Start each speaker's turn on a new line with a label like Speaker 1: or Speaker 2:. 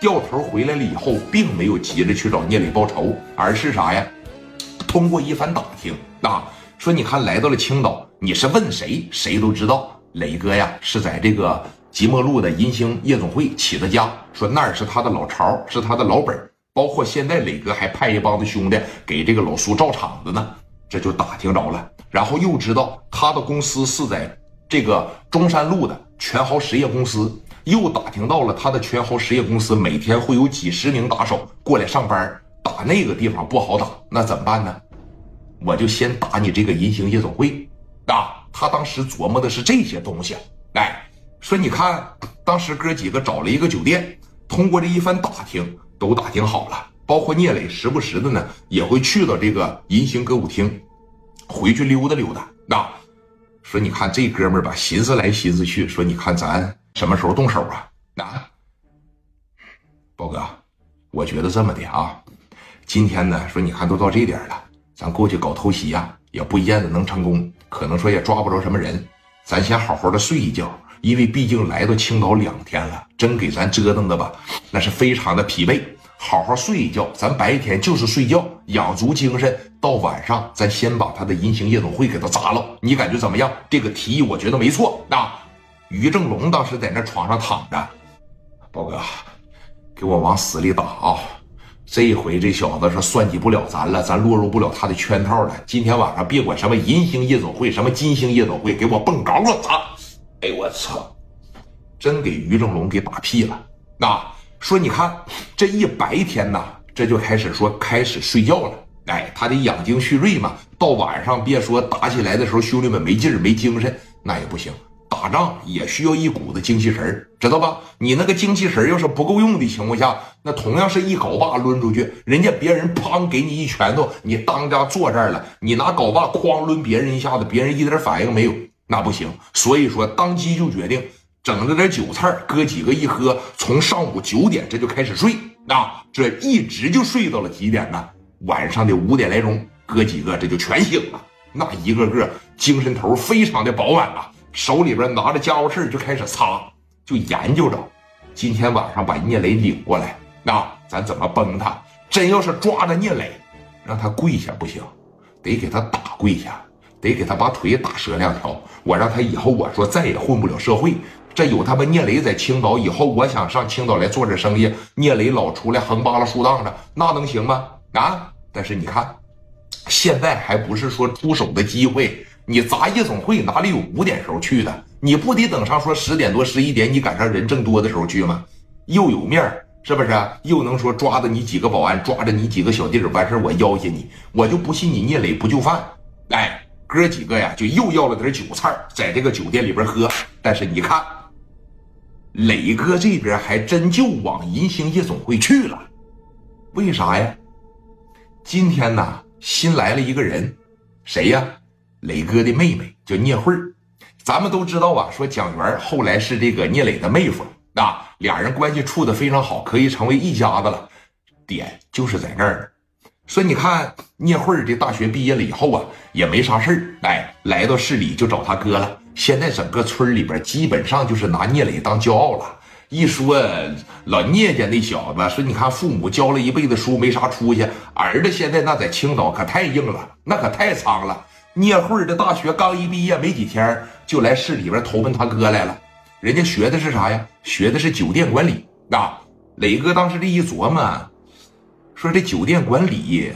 Speaker 1: 掉头回来了以后，并没有急着去找聂磊报仇，而是啥呀？通过一番打听啊，说你看来到了青岛，你是问谁，谁都知道。磊哥呀是在这个即墨路的银星夜总会起的家，说那儿是他的老巢，是他的老本包括现在磊哥还派一帮子兄弟给这个老苏罩场子呢，这就打听着了。然后又知道他的公司是在这个中山路的全豪实业公司，又打听到了他的全豪实业公司每天会有几十名打手过来上班。打那个地方不好打，那怎么办呢？我就先打你这个银星夜总会啊！他当时琢磨的是这些东西，哎，说你看，当时哥几个找了一个酒店，通过这一番打听，都打听好了，包括聂磊时不时的呢也会去到这个银星歌舞厅，回去溜达溜达。啊，说你看这哥们儿吧，寻思来寻思去，说你看咱什么时候动手啊？啊，宝哥，我觉得这么的啊。今天呢，说你看都到这点了，咱过去搞偷袭呀，也不一定能成功，可能说也抓不着什么人。咱先好好的睡一觉，因为毕竟来到青岛两天了，真给咱折腾的吧，那是非常的疲惫。好好睡一觉，咱白天就是睡觉，养足精神。到晚上，咱先把他的银星夜总会给他砸了。你感觉怎么样？这个提议我觉得没错。那于正龙当时在那床上躺着，宝哥，给我往死里打啊！这一回，这小子是算计不了咱了，咱落入不了他的圈套了。今天晚上别管什么银星夜总会，什么金星夜总会，给我蹦高了砸！哎，我操！真给于正龙给打屁了。那说你看这一白天呐，这就开始说开始睡觉了。哎，他得养精蓄锐嘛。到晚上别说打起来的时候，兄弟们没劲儿没精神，那也不行。打仗也需要一股子精气神知道吧？你那个精气神要是不够用的情况下，那同样是一镐把抡出去，人家别人砰给你一拳头，你当家坐这儿了，你拿镐把哐抡别人一下子，别人一点反应没有，那不行。所以说，当即就决定整了点酒菜，哥几个一喝，从上午九点这就开始睡，啊，这一直就睡到了几点呢？晚上的五点来钟，哥几个这就全醒了，那一个个精神头非常的饱满啊。手里边拿着家伙事就开始擦，就研究着，今天晚上把聂磊领过来，那咱怎么崩他？真要是抓着聂磊，让他跪下不行，得给他打跪下，得给他把腿打折两条。我让他以后我说再也混不了社会。这有他妈聂磊在青岛以后，我想上青岛来做这生意，聂磊老出来横扒拉竖荡的，那能行吗？啊！但是你看，现在还不是说出手的机会。你砸夜总会哪里有五点时候去的？你不得等上说十点多十一点，你赶上人正多的时候去吗？又有面儿是不是？又能说抓着你几个保安，抓着你几个小弟儿，完事我要挟你，我就不信你聂磊不就范。哎，哥几个呀，就又要了点酒菜，在这个酒店里边喝。但是你看，磊哥这边还真就往银星夜总会去了，为啥呀？今天呢，新来了一个人，谁呀？磊哥的妹妹叫聂慧儿，咱们都知道啊。说蒋元后来是这个聂磊的妹夫啊，俩人关系处的非常好，可以成为一家子了。点就是在那儿。说你看聂慧儿这大学毕业了以后啊，也没啥事儿，哎，来到市里就找他哥了。现在整个村里边基本上就是拿聂磊当骄傲了。一说老聂家那小子，说你看父母教了一辈子书没啥出息，儿子现在那在青岛可太硬了，那可太苍了。聂慧这大学刚一毕业没几天，就来市里边投奔他哥来了。人家学的是啥呀？学的是酒店管理啊。磊哥当时这一琢磨，说这酒店管理。